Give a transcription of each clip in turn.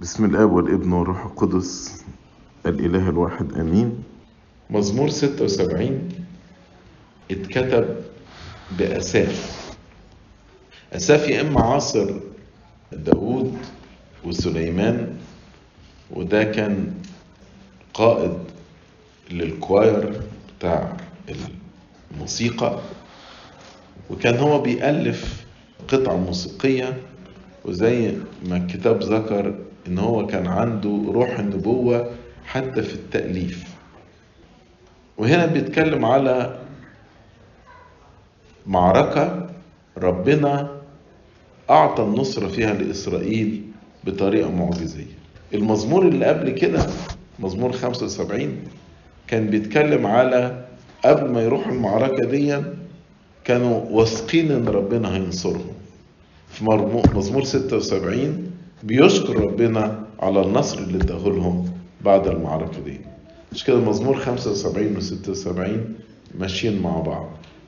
بسم الاب والابن والروح القدس الاله الواحد امين. مزمور 76 اتكتب بأساف. أساف يا إما عاصر داود وسليمان وده كان قائد للكواير بتاع الموسيقى وكان هو بيألف قطع موسيقية وزي ما الكتاب ذكر إن هو كان عنده روح النبوة حتى في التأليف. وهنا بيتكلم على معركة ربنا أعطى النصرة فيها لإسرائيل بطريقة معجزية. المزمور اللي قبل كده مزمور 75 كان بيتكلم على قبل ما يروحوا المعركة دي كانوا واثقين إن ربنا هينصرهم. في مزمور 76 بيشكر ربنا على النصر اللي اداهولهم بعد المعركة دي. مش كده مزمور 75 و 76 ماشيين مع بعض.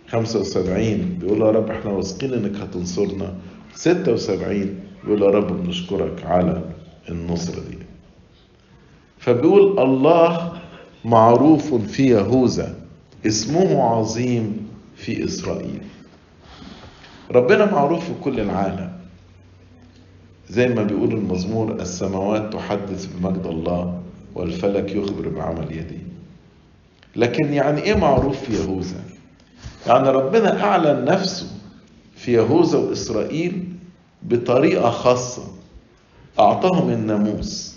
75 بيقول يا رب إحنا واثقين انك هتنصرنا. 76 بيقول يا رب بنشكرك على النصرة دي. فبيقول الله معروف في يهوذا اسمه عظيم في إسرائيل. ربنا معروف في كل العالم. زي ما بيقول المزمور السماوات تحدث بمجد الله والفلك يخبر بعمل يديه لكن يعني إيه معروف في يهوذا؟ يعني ربنا أعلن نفسه في يهوذا وإسرائيل بطريقة خاصة. أعطاهم الناموس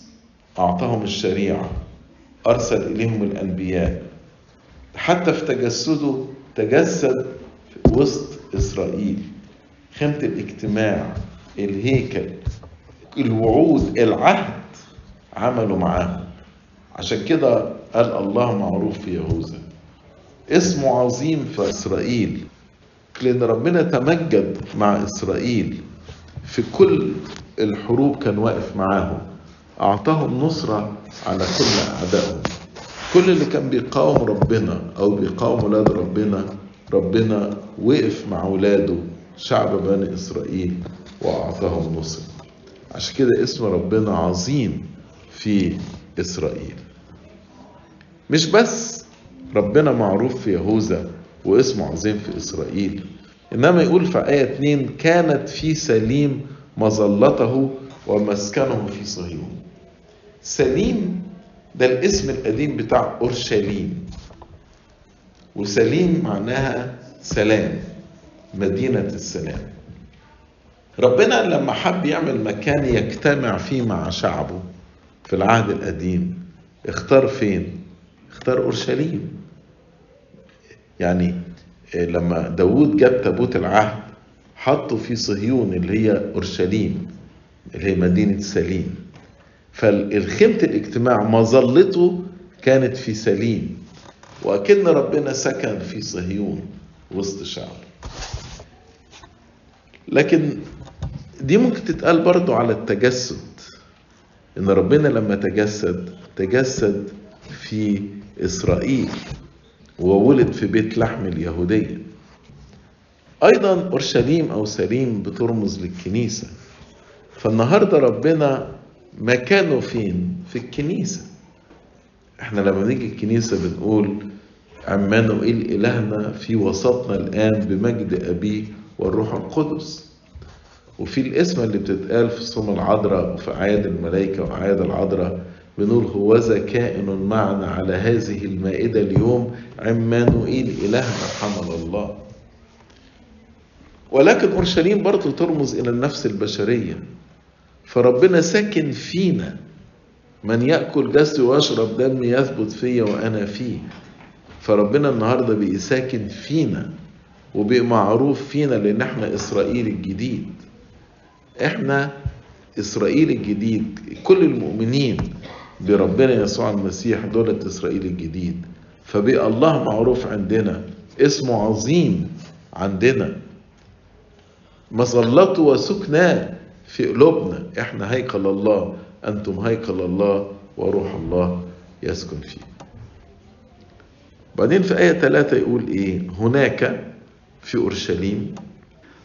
أعطاهم الشريعة أرسل إليهم الأنبياء. حتى في تجسده تجسد وسط إسرائيل. خيمة الاجتماع الهيكل. الوعود العهد عملوا معاهم عشان كده قال الله معروف في يهوذا اسمه عظيم في إسرائيل لأن ربنا تمجد مع إسرائيل في كل الحروب كان واقف معاهم. أعطاهم نصرة على كل أعدائهم. كل اللي كان بيقاوم ربنا أو بيقاوم ولاد ربنا ربنا وقف مع ولاده شعب بني إسرائيل وأعطاهم نصرة. عشان كده اسم ربنا عظيم في إسرائيل. مش بس ربنا معروف في يهوذا واسمه عظيم في إسرائيل إنما يقول في آية 2 كانت في سليم مظلته ومسكنه في صهيون. سليم ده الاسم القديم بتاع أورشليم. وسليم معناها سلام مدينة السلام. ربنا لما حب يعمل مكان يجتمع فيه مع شعبه في العهد القديم اختار فين؟ اختار أورشليم. يعني لما داود جاب تابوت العهد حطه في صهيون اللي هي أورشليم اللي هي مدينة سليم. فالخيمة الاجتماع مظلته كانت في سليم وأكن ربنا سكن في صهيون وسط شعبه. لكن دي ممكن تتقال برضو على التجسد. إن ربنا لما تجسد تجسد في إسرائيل وولد في بيت لحم اليهودية. أيضا أورشليم أو سليم بترمز للكنيسة. فالنهاردة ربنا مكانه فين؟ في الكنيسة. إحنا لما نيجي الكنيسة بنقول عمانوئيل إلهنا في وسطنا الآن بمجد أبيه والروح القدس. وفي الاسم اللي بتتقال في صوم العذراء وفي أعياد الملائكة وأعياد العذراء بنقول هوذا كائن معنا على هذه المائدة اليوم عمانوئيل إلهنا حمل الله. ولكن أورشليم برضه ترمز إلى النفس البشرية. فربنا ساكن فينا. من يأكل جسدي ويشرب دمي يثبت فيا وأنا فيه. فربنا النهاردة بقي ساكن فينا وبقي معروف فينا لأن إحنا إسرائيل الجديد. إحنا إسرائيل الجديد كل المؤمنين بربنا يسوع المسيح دولة إسرائيل الجديد. فبقى الله معروف عندنا اسمه عظيم عندنا. مظلته وسكناه في قلوبنا. إحنا هيكل الله أنتم هيكل الله وروح الله يسكن فيه. بعدين في آية ثلاثة يقول إيه؟ هناك في أورشليم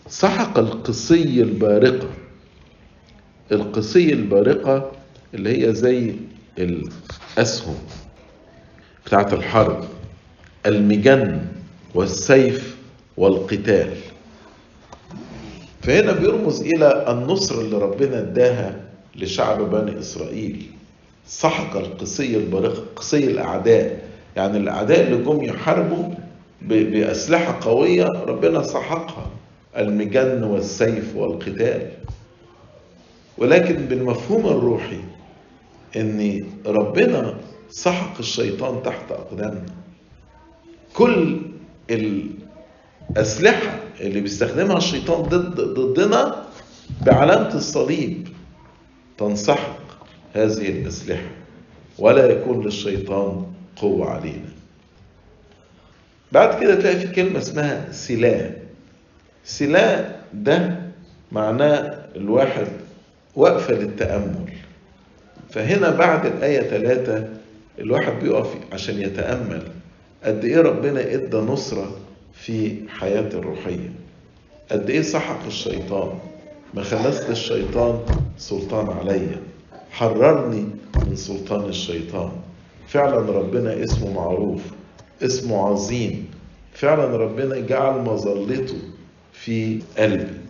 سحق القصي البارقة. القصي البارقة اللي هي زي الأسهم بتاعت الحرب المجن والسيف والقتال. فهنا بيرمز إلى النصر اللي ربنا اداها لشعب بني إسرائيل. سحق القصي البارقة قصي الأعداء. يعني الأعداء اللي جم يحاربوا بأسلحة قوية ربنا سحقها المجن والسيف والقتال. ولكن بالمفهوم الروحي إن ربنا سحق الشيطان تحت اقدامنا كل الأسلحة اللي بيستخدمها الشيطان ضد ضدنا بعلامة الصليب تنسحق هذه الأسلحة ولا يكون للشيطان قوة علينا. بعد كده تلاقي في كلمة اسمها سلاح سلاح ده معناه الواحد وقفة للتأمل. فهنا بعد الآية ثلاثة الواحد بيقف عشان يتأمل قد إيه ربنا إدى نصرة في حياتي الروحية. قد إيه سحق الشيطان. ما خلصت الشيطان سلطان عليا حررني من سلطان الشيطان. فعلا ربنا اسمه معروف اسمه عظيم. فعلا ربنا جعل مظلته في قلبي.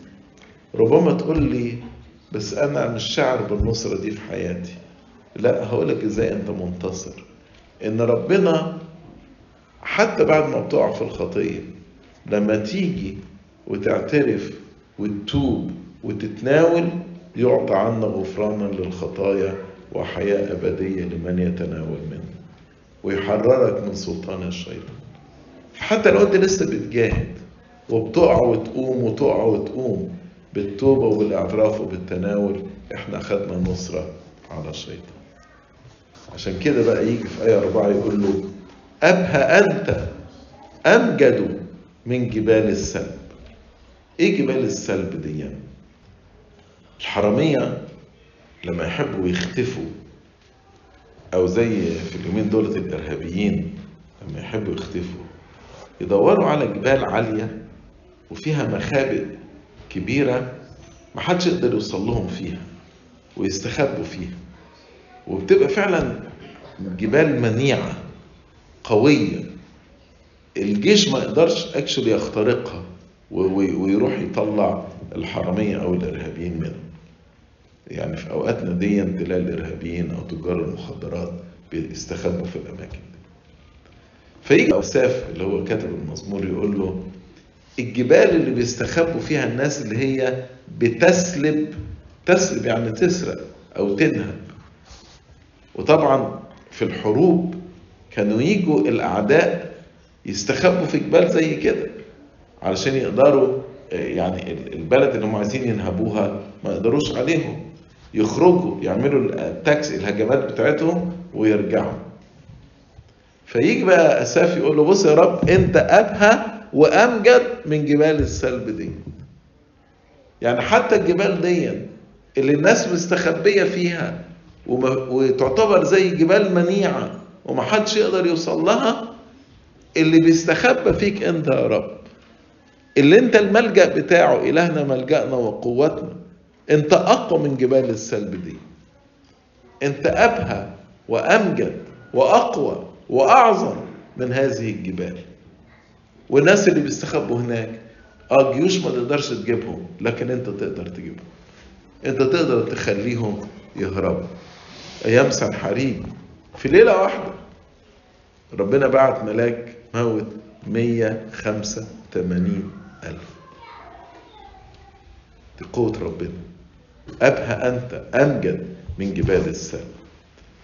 ربما تقول لي بس أنا مش شاعر بالنصرة دي في حياتي. لا هقولك إزاي أنت منتصر. إن ربنا حتى بعد ما بتقع في الخطية لما تيجي وتعترف وتتوب وتتناول يعطى عنا غفرانا للخطايا وحياة أبدية لمن يتناول منه ويحررك من سلطان الشيطان. حتى لو أنت لسه بتجاهد وبتقع وتقوم وتقع وتقوم بالتوبة وبالإعتراف وبالتناول إحنا أخذنا نصرة على الشيطان عشان كده بقى يجي في آية أربعة يقول له أبهى أنت أمجد من جبال السلب إيه جبال السلب دي؟ الحرامية لما يحبوا يختفوا أو زي في اليومين دولة الإرهابيين لما يحبوا يختفوا يدوروا على جبال عالية وفيها مخابئ كبيرة محدش يقدر يوصل لهم فيها ويستخبوا فيها. وبتبقى فعلا جبال منيعة قوية. الجيش ما يقدرش اكشلي يخترقها ويروح يطلع الحرامية أو الإرهابيين منها. يعني في أوقاتنا دي تلاقي الإرهابيين أو تجار المخدرات بيستخبوا في الأماكن دي. فيجي أوساف اللي هو كاتب المزمور يقول له الجبال اللي بيستخبوا فيها الناس اللي هي بتسلب تسلب يعني تسرق أو تنهب. وطبعا في الحروب كانوا يجوا الأعداء يستخبوا في جبال زي كده علشان يقدروا يعني البلد اللي هم عايزين ينهبوها ما يقدروش عليهم. يخرجوا يعملوا التاكس الهجمات بتاعتهم ويرجعوا. فيجي بقى أساف يقول له بص يا رب أنت أبهى وامجد من جبال السلب دي. يعني حتى الجبال دي اللي الناس مستخبية فيها وتعتبر زي جبال منيعة ومحدش يقدر يوصل لها اللي بيستخبى فيك انت يا رب. اللي انت الملجأ بتاعه إلهنا ملجأنا وقوتنا. انت أقوى من جبال السلب دي. انت أبهى وأمجد وأقوى وأعظم من هذه الجبال. والناس اللي بيستخبوا هناك آه الجيوش ما تقدرش تجيبهم لكن أنت تقدر تجيبهم. أنت تقدر تخليهم يهربوا. أيام سنحريب في ليلة واحدة ربنا بعت ملاك موت 185 ألف. دي قوة ربنا. أبهى أنت أمجد من جبال السلم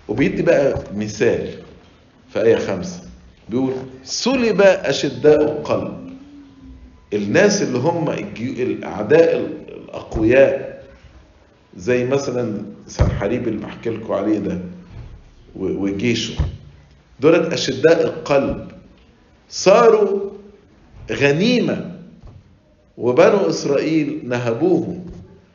وبيدي بقى مثال في آية خمسة. بيقول سلب أشداء القلب. الناس اللي هم الأعداء الأقوياء زي مثلا سنحريب اللي بحكي لكم عليه ده وجيشه. دولت أشداء القلب. صاروا غنيمة وبنو إسرائيل نهبوهم.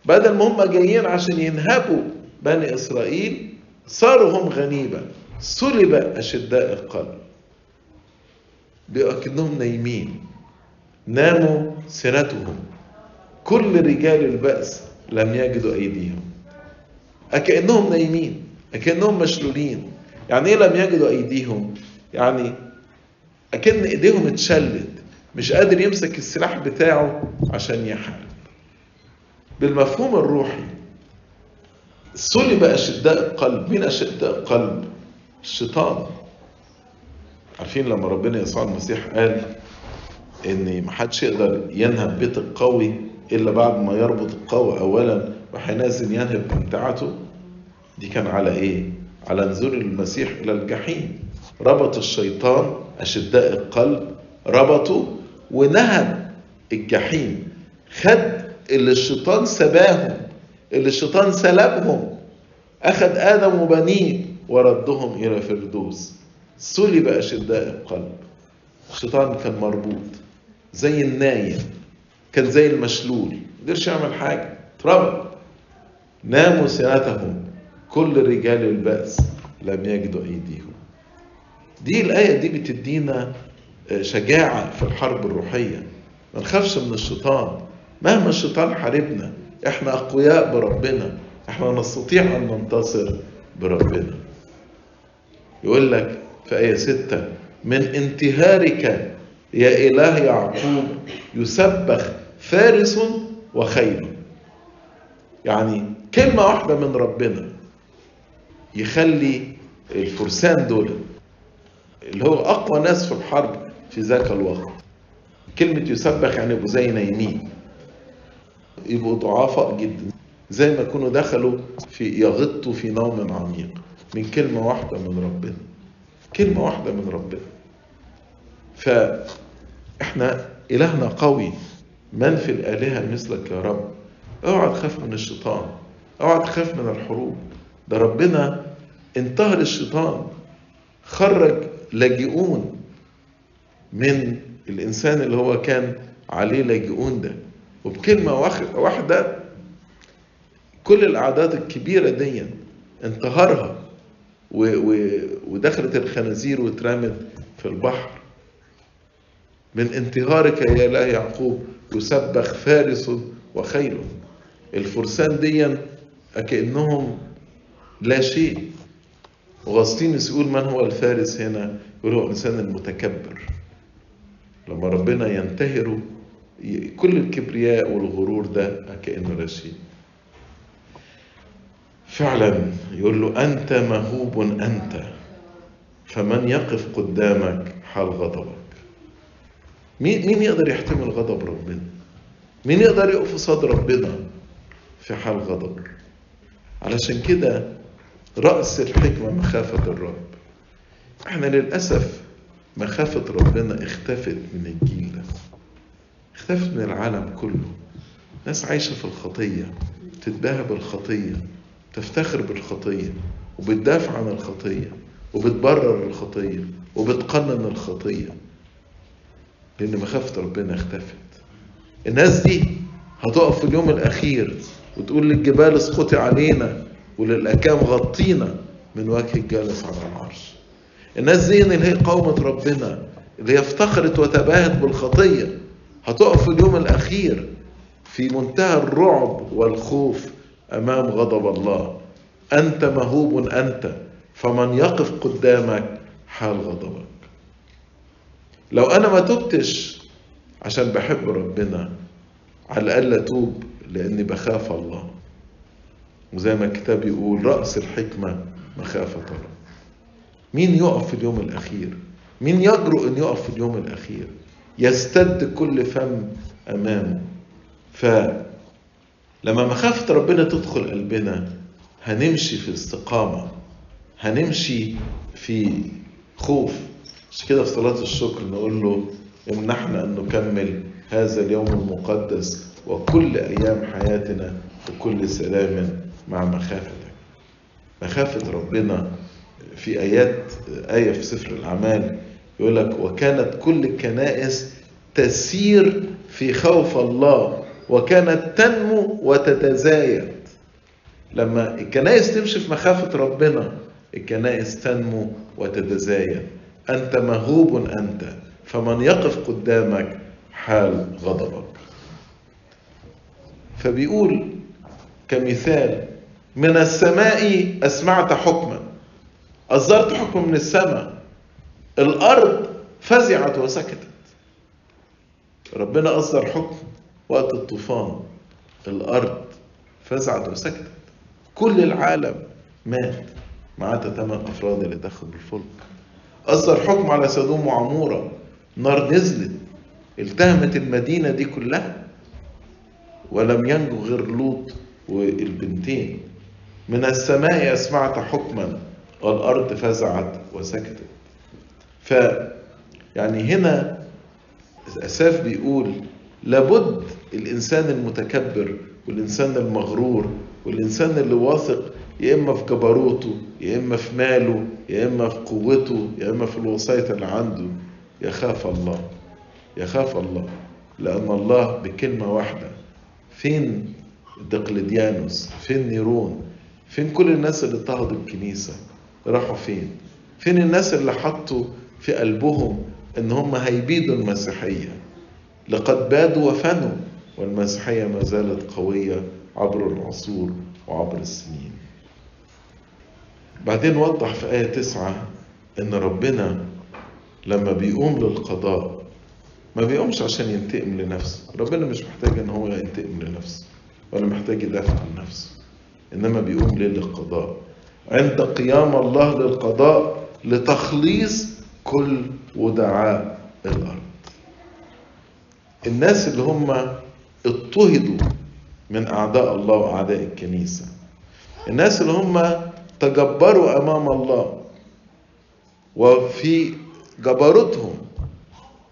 بدل ما هم جايين عشان ينهبوا بني إسرائيل صاروا هم غنيمة. سلب أشداء القلب. بأكنهم نايمين. ناموا سنتهم. كل رجال البأس لم يجدوا أيديهم. أكأنهم نايمين. أكنهم مشلولين. يعني إيه لم يجدوا أيديهم؟ يعني أكن إيديهم اتشلت. مش قادر يمسك السلاح بتاعه عشان يحارب. بالمفهوم الروحي صلب أشداء القلب. مين أشداء القلب؟ الشيطان. عارفين لما ربنا يسوع المسيح قال إن محدش يقدر ينهب بيت القوي إلا بعد ما يربط القوي اولا وحينئذ ينهب امتعته دي كان على إيه؟ على نزول المسيح إلى الجحيم. ربط الشيطان أشداء القلب ربطوا ونهب الجحيم. خد اللي الشيطان سباهم اللي الشيطان سلبهم. أخذ آدم وبنيه وردهم إلى فردوس. صلب أشداء القلب. الشيطان كان مربوط زي النايم كان زي المشلول قدرش يعمل حاجة اتربط. ناموا سنتهم كل رجال البأس لم يجدوا أيديهم. دي الآية دي بتدينا شجاعة في الحرب الروحية. ما نخافش من الشيطان. مهما الشيطان حاربنا إحنا أقوياء بربنا. إحنا نستطيع أن ننتصر بربنا. يقول لك في آية ستة من انتهارك يا إله يعقوب يسبخ فارس وخيل يعني كلمة واحدة من ربنا يخلي الفرسان دول اللي هو أقوى ناس في الحرب في ذاك الوقت. كلمة يسبخ يعني يبقوا زي نايمين يبقوا ضعفاء جدا زي ما يكونوا دخلوا في يغطوا في نوم عميق. من كلمة واحدة من ربنا. كلمة واحدة من ربنا. فإحنا إلهنا قوي. من في الآلهة مثلك يا رب؟ أوعى تخاف من الشيطان. أوعى تخاف من الحروب. ده ربنا انتهر الشيطان خرج لاجئون من الإنسان اللي هو كان عليه لاجئون ده. وبكلمة واحدة كل الأعداد الكبيرة دي انتهرها ودخلت الخنازير واترمت في البحر. من انتهارك يا إله يعقوب يسبخ فارس وخيل. الفرسان دي كأنهم لا شيء. وغسطينس يقول من هو الفارس هنا؟ يقول هو الإنسان المتكبر لما ربنا ينتهره كل الكبرياء والغرور ده كأنه لا شيء. فعلا يقول له أنت مهوب أنت فمن يقف قدامك حال غضبك. مين مين يقدر يحتمل غضب ربنا؟ مين يقدر يقف قصاد ربنا في حال غضب؟ علشان كده رأس الحكمة مخافة الرب. إحنا للأسف مخافة ربنا اختفت من الجيل ده اختفت من العالم كله. ناس عايشة في الخطية تتباهى بالخطية. تفتخر بالخطية وبتدافع عن الخطية وبتبرر الخطية وبتقنن الخطية. لأن مخافة ربنا اختفت. الناس دي هتقف في اليوم الأخير وتقول للجبال اسقطي علينا وللأكام غطينا من وجه الجالس على العرش. الناس دي اللي هي قومة ربنا اللي هي افتخرت وتباهت بالخطية هتقف في اليوم الأخير في منتهى الرعب والخوف أمام غضب الله. أنت مهوب أنت فمن يقف قدامك حال غضبك. لو أنا ما تبتش عشان بحب ربنا على الأقل أتوب لأني بخاف الله. وزي ما الكتاب يقول رأس الحكمة مخافة الله مين يقف في اليوم الأخير؟ مين يجرؤ أن يقف في اليوم الأخير؟ يستد كل فم أمامه. فلما مخافة ربنا تدخل قلبنا هنمشي في استقامة هنمشي في خوف. مش كده في صلاة الشكر نقول له امنحنا أن نكمل هذا اليوم المقدس وكل أيام حياتنا بكل سلام مع مخافتك. مخافة ربنا في آيات آية في سفر الأعمال يقول لك وكانت كل الكنائس تسير في خوف الله وكانت تنمو وتتزايد. لما الكنائس تمشي في مخافة ربنا الكنائس تنمو وتتزايد. أنت مهوب أنت فمن يقف قدامك حال غضبك. فبيقول كمثال من السماء أسمعت حكما أصدرت حكم من السماء الأرض فزعت وسكتت. ربنا أصدر حكم. وقت الطوفان الأرض فزعت وسكتت. كل العالم مات ما عدا ثمان أفراد اللي دخلوا الفلك. أصدر حكم على سدوم وعمورة. نار نزلت. التهمت المدينة دي كلها. ولم ينجو غير لوط والبنتين. من السماء أسمعت حكما. والأرض فزعت وسكتت. ف يعني هنا أساف بيقول لابد الإنسان المتكبر والإنسان المغرور والإنسان اللي واثق يا إما في جبروته يا إما في ماله يا إما في قوته يا إما في الوصاية اللي عنده. يخاف الله يخاف الله لأن الله بكلمة واحدة فين دقلديانوس فين نيرون؟ فين كل الناس اللي اضطهدوا الكنيسة؟ راحوا فين؟ فين الناس اللي حطوا في قلبهم إن هم هيبيدوا المسيحية؟ لقد بادوا وفنوا والمسيحية ما زالت قوية عبر العصور وعبر السنين. بعدين وضح في آية تسعة إن ربنا لما بيقوم للقضاء ما بيقومش عشان ينتقم لنفسه. ربنا مش محتاج إن هو ينتقم لنفسه ولا محتاج يدافع عن نفسه إنما بيقوم ليه للقضاء. عند قيام الله للقضاء لتخليص كل ودعاء الأرض. الناس اللي هم اضطهدوا من أعداء الله وأعداء الكنيسة. الناس اللي هم تجبروا أمام الله وفي جبروتهم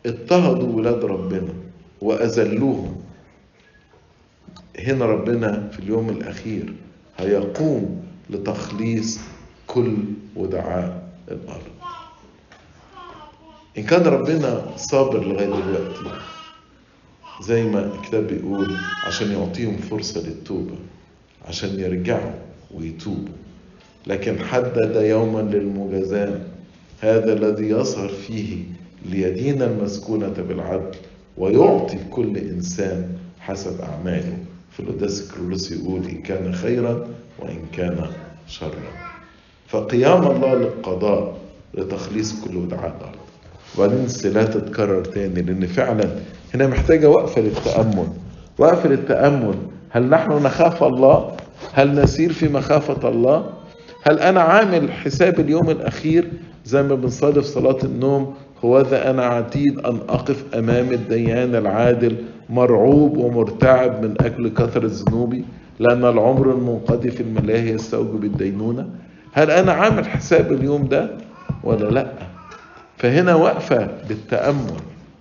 اضطهدوا ولاد ربنا وأذلوهم. هنا ربنا في اليوم الأخير هيقوم لتخليص كل ودعاء الأرض. إن كان ربنا صابر لغاية دلوقتي زي ما الكتاب بيقول عشان يعطيهم فرصة للتوبة عشان يرجعوا ويتوبوا. لكن حدد يوما للمجازاة هذا الذي يظهر فيه ليدين المسكونة بالعدل ويعطي كل إنسان حسب أعماله. في القداس الكرولوس يقول إن كان خيرا وإن كان شرا. فقيام الله للقضاء لتخليص كل ودعاء الأرض وبعدين السلاة تتكرر تاني لأن فعلا هنا محتاجة وقفة للتأمل. وقفة للتأمل. هل نحن نخاف الله؟ هل نسير في مخافة الله؟ هل أنا عامل حساب اليوم الأخير زي ما بنصلي في صلاة النوم؟ هو ذا أنا عتيد أن أقف أمام الديان العادل مرعوب ومرتعب من أجل كثرة ذنوبي لأن العمر المنقضي في الملاهي يستوجب الدينونة؟ هل أنا عامل حساب اليوم ده ولا لأ؟ فهنا وقفة للتأمل.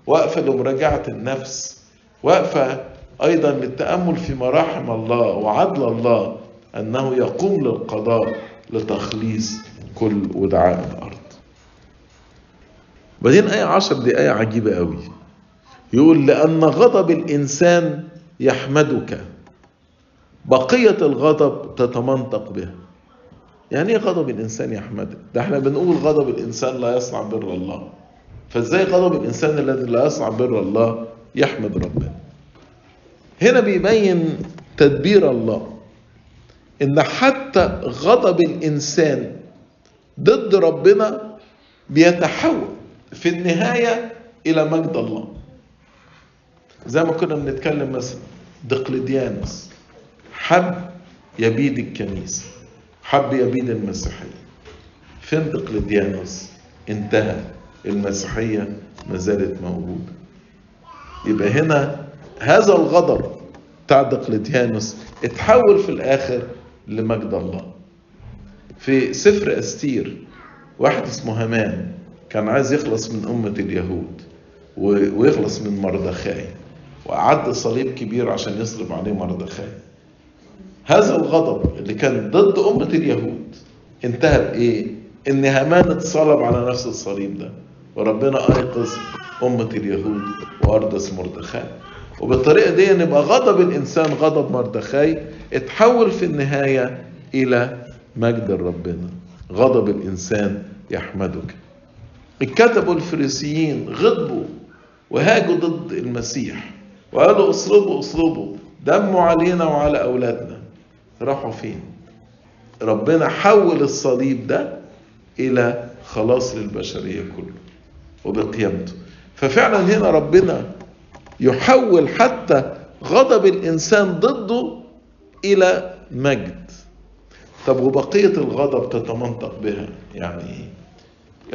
وقفة لمراجعة النفس وقفة أيضا للتأمل في مراحم الله وعدل الله أنه يقوم للقضاء لتخليص كل ودعاء الأرض. بعدين آية عشر دي آية عجيبة قوي. يقول لأن غضب الإنسان يحمدك بقية الغضب تتمنطق به يعني إيه غضب الإنسان يحمدك؟ ده إحنا بنقول غضب الإنسان لا يصنع بر الله. فازاي غضب الإنسان الذي لا يصنع بر الله يحمد ربنا هنا بيبين تدبير الله إن حتى غضب الإنسان ضد ربنا بيتحول في النهاية إلى مجد الله. زي ما كنا بنتكلم مثلا دقلديانوس حب يبيد الكنيسة حب يبيد المسيحية. فين دقلديانوس انتهى. المسيحية ما زالت موجودة. يبقى هنا هذا الغضب بتاع دقلديانوس اتحول في الآخر لمجد الله. في سفر أستير واحد اسمه هامان كان عايز يخلص من أمة اليهود ويخلص من مردخاي وأعد صليب كبير عشان يصلب عليه مردخاي. هذا الغضب اللي كان ضد أمة اليهود انتهى بإيه؟ إن هامان اتصلب على نفس الصليب ده. وربنا أيقظ أمة اليهود وأرضس مردخاي. وبالطريقة دي نبقى غضب الإنسان غضب مردخاي اتحول في النهاية إلى مجد ربنا. غضب الإنسان يحمدك. الكتبوا الفريسيين غضبوا وهاجوا ضد المسيح وقالوا اصلبوا اصلبوا دموا علينا وعلى أولادنا. راحوا فين؟ ربنا حول الصليب ده إلى خلاص للبشرية كله. وبقيامته ففعلا هنا ربنا يحول حتى غضب الإنسان ضده إلى مجد. طب وبقية الغضب تتمنطق بها؟ يعني إيه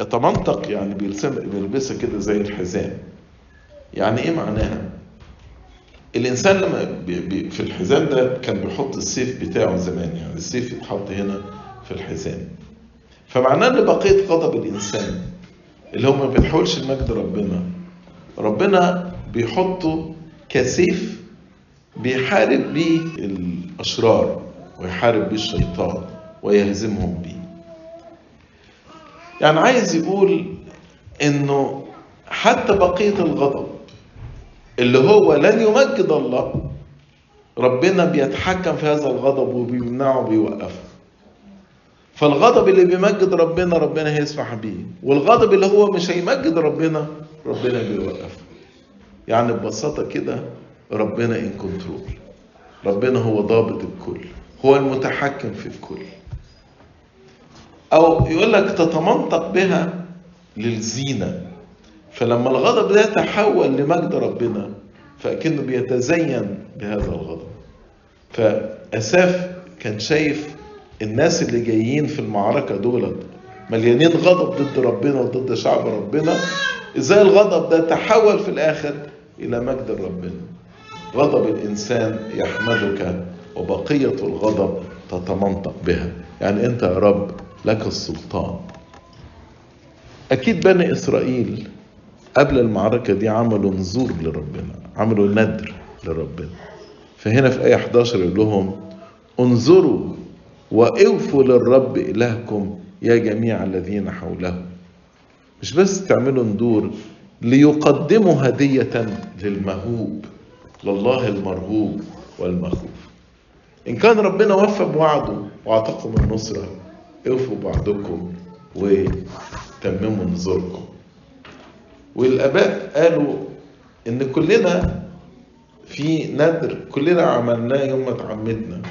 يتمنطق يعني بيلبسها كده زي الحزام. يعني إيه معناها؟ الإنسان لما بي بي في الحزام ده كان بيحط السيف بتاعه زمان يعني السيف يتحط هنا في الحزام. فمعناه إن بقية غضب الإنسان اللي هو ما بيتحولش لمجد ربنا. ربنا بيحطه كسيف بيحارب بيه الأشرار ويحارب بيه الشيطان ويهزمهم بيه. يعني عايز يقول إنه حتى بقية الغضب اللي هو لن يمجد الله ربنا بيتحكم في هذا الغضب وبيمنعه وبيوقفه. فالغضب اللي بيمجد ربنا ربنا هيسمح بيه. والغضب اللي هو مش هيمجد ربنا ربنا بيوقفه. يعني ببساطة كده ربنا ان كنترول ربنا هو ضابط الكل. هو المتحكم في الكل. أو يقول لك تتمنطق بها للزينة. فلما الغضب ده يتحول لمجد ربنا فأكنه بيتزين بهذا الغضب. فأساف كان شايف الناس اللي جايين في المعركة دولت مليانين غضب ضد ربنا وضد شعب ربنا. إزاي الغضب ده تحول في الآخر إلى مجد ربنا؟ غضب الإنسان يحمدك وبقية الغضب تتمنطق بها. يعني أنت يا رب لك السلطان. أكيد بني إسرائيل قبل المعركة دي عملوا نذور لربنا عملوا ندر لربنا. فهنا في آية 11 يقول لهم انظروا واوفوا للرب إلهكم يا جميع الذين حوله. مش بس تعملوا ندور ليقدموا هدية للمهوب لله المرهوب والمخوف. إن كان ربنا وفى بوعده وأعطاكم النصرة أوفوا بعضكم وتمموا نذوركم والأباء قالوا إن كلنا في ندر كلنا عملناه يوم ما اتعمدنا.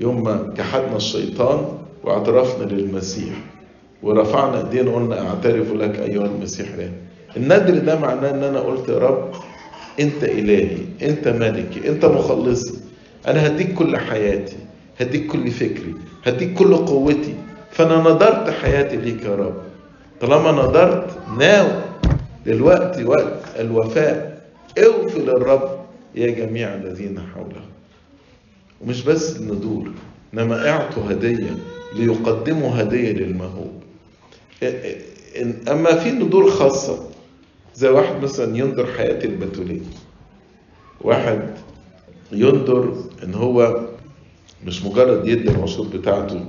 يوم ما جحدنا الشيطان واعترفنا للمسيح ورفعنا ايدينا وقلنا اعترف لك أيها المسيح له الندر ده معناه إن أنا قلت يا رب أنت إلهي أنت ملكي أنت مخلصي. أنا هديك كل حياتي هديك كل فكري هديك كل قوتي. فأنا نظرت حياتي ليك يا رب. طالما نظرت ناوي دلوقتي وقت الوفاء. أوفي للرب يا جميع الذين حوله. ومش بس الندور إنما أعطوا هدية ليقدموا هدية للمهوب. أما في ندور خاصة زي واحد مثلا ينظر حياة البتوليه واحد ينظر إن هو مش مجرد يدي العشور بتاعته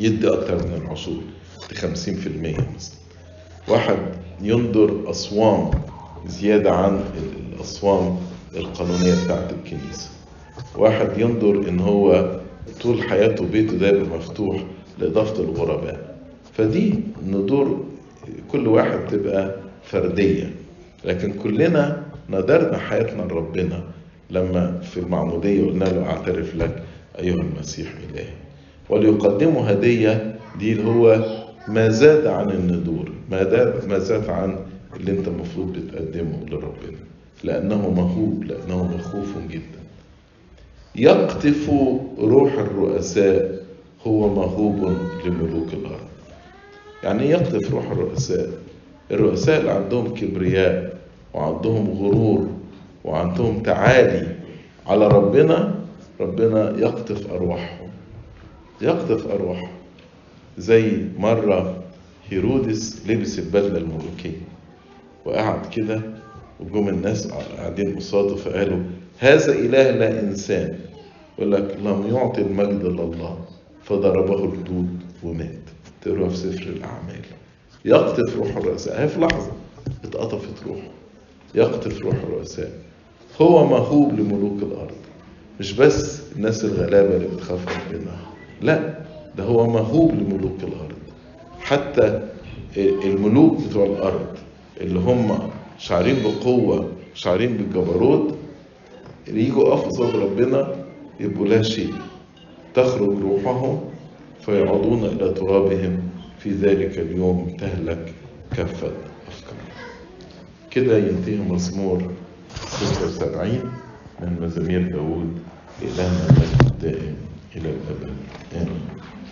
يدي أكتر من العشور 50% مثلا. واحد ينظر أصوام زيادة عن الأصوام القانونية بتاعت الكنيسة. واحد ينظر إن هو طول حياته بيته دايما مفتوح لإضافة الغرباء. فدي ندور كل واحد تبقى فردية. لكن كلنا نذرنا حياتنا لربنا لما في المعمودية قلنا له أعترف لك أيها المسيح إلهي. وليقدموا هدية دي اللي هو ما زاد عن الندور ما زاد عن اللي انت المفروض بتقدمه لربنا. لأنه مهوب لأنه مخوف جدا. يقطف روح الرؤساء هو مهوب لملوك الأرض. يعني يقطف روح الرؤساء. الرؤساء اللي عندهم كبرياء وعندهم غرور وعندهم تعالي على ربنا ربنا يقطف أرواحهم. يقطف أرواحهم. زي مرة هيرودس لبس البدلة الملوكية وقعد كده وجم الناس قاعدين قصاده فقالوا هذا إله لا إنسان. يقول لك لم يعطي المجد لله فضربه الدود ومات. تقرأ في سفر الأعمال. يقطف روح الرؤساء. هي في لحظة اتقطفت روحه. يقطف روح الرؤساء. هو مهوب لملوك الأرض. مش بس الناس الغلابة اللي بتخاف ربنا لا ده هو مهوب لملوك الأرض. حتى الملوك بتوع الأرض اللي هم شعرين بقوة شعرين بالجبروت يجوا أفضل ربنا يبقوا لا شيء تخرج روحهم فيعودون إلى ترابهم في ذلك اليوم تهلك كافة أفكار كده ينتهي مزمور 76 من مزامير داود إلهنا المجد الدائم إلى الأبد. آمين.